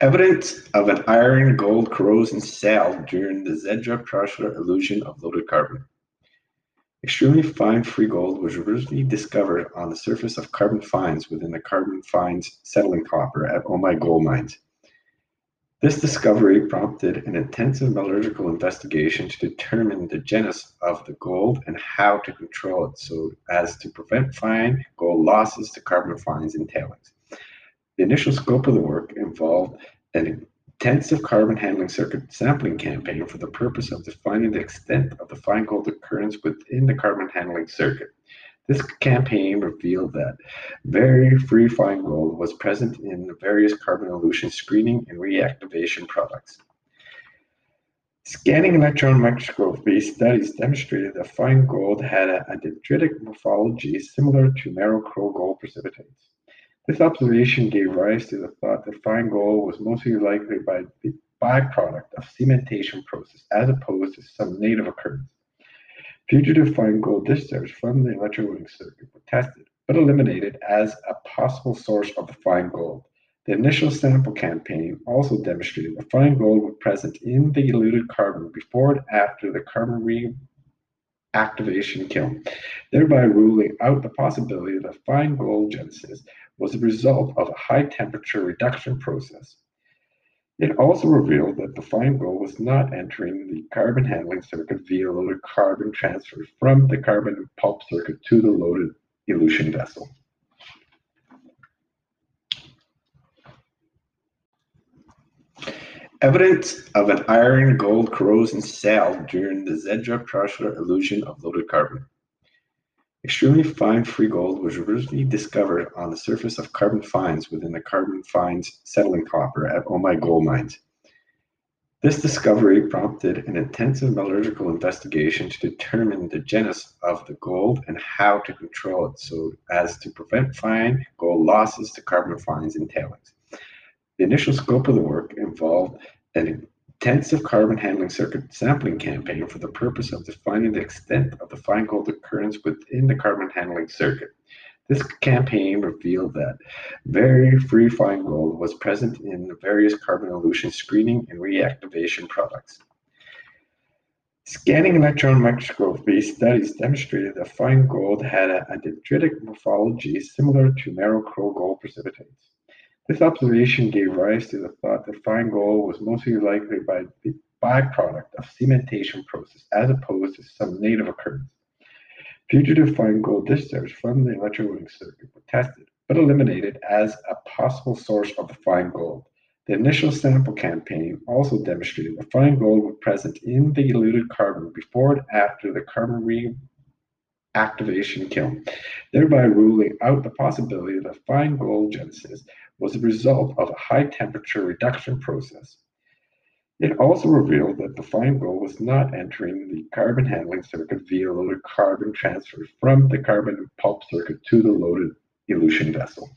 Evidence of an iron-gold corrosion cell during the Zadra pressure elution of loaded carbon. Extremely fine free gold was originally discovered on the surface of carbon fines within the carbon fines settling copper at Omai gold mines. This discovery prompted an intensive metallurgical investigation to determine the genus of the gold and how to control it so as to prevent fine gold losses to carbon fines and tailings. The initial scope of the work involved an intensive carbon handling circuit sampling campaign for the purpose of defining the extent of the fine gold occurrence within the carbon handling circuit. This campaign revealed that very free fine gold was present in the various carbon elution screening and reactivation products. Scanning electron microscopy studies demonstrated that fine gold had a, dendritic morphology similar to Merrill-Crowe gold precipitates. This observation gave rise to the thought that fine gold was mostly likely by the byproduct of cementation process as opposed to some native occurrence. Fugitive fine gold discharge from the electrowinning circuit were tested, but eliminated as a possible source of the fine gold. The initial sample campaign also demonstrated that fine gold was present in the eluted carbon before and after the carbon reactivation kiln, thereby ruling out the possibility that fine gold genesis was the result of a high temperature reduction process. It also revealed that the fine gold was not entering the carbon handling circuit via loaded carbon transfer from the carbon pulp circuit to the loaded elution vessel. Evidence of an iron-gold corrosion cell during the Zadra pressure elution of loaded carbon. Extremely fine free gold was originally discovered on the surface of carbon fines within the carbon fines settling copper at Omai gold mines. This discovery prompted an intensive metallurgical investigation to determine the genus of the gold and how to control it so as to prevent fine gold losses to carbon fines and tailings. The initial scope of the work involved an intensive carbon handling circuit sampling campaign for the purpose of defining the extent of the fine gold occurrence within the carbon handling circuit. This campaign revealed that very free fine gold was present in various carbon elution screening and reactivation products. Scanning electron microscopy studies demonstrated that fine gold had a, dendritic morphology similar to Merrill-Crowe gold precipitates. This observation gave rise to the thought that fine gold was mostly likely by the byproduct of cementation process as opposed to some native occurrence. Fugitive fine gold discharge from the electrowinning circuit were tested, but eliminated as a possible source of the fine gold. The initial sample campaign also demonstrated that fine gold was present in the eluted carbon before and after the carbon reactivation kiln, thereby ruling out the possibility that fine gold genesis was the result of a high temperature reduction process. It also revealed that the fine gold was not entering the carbon handling circuit via loaded carbon transfer from the carbon pulp circuit to the loaded elution vessel.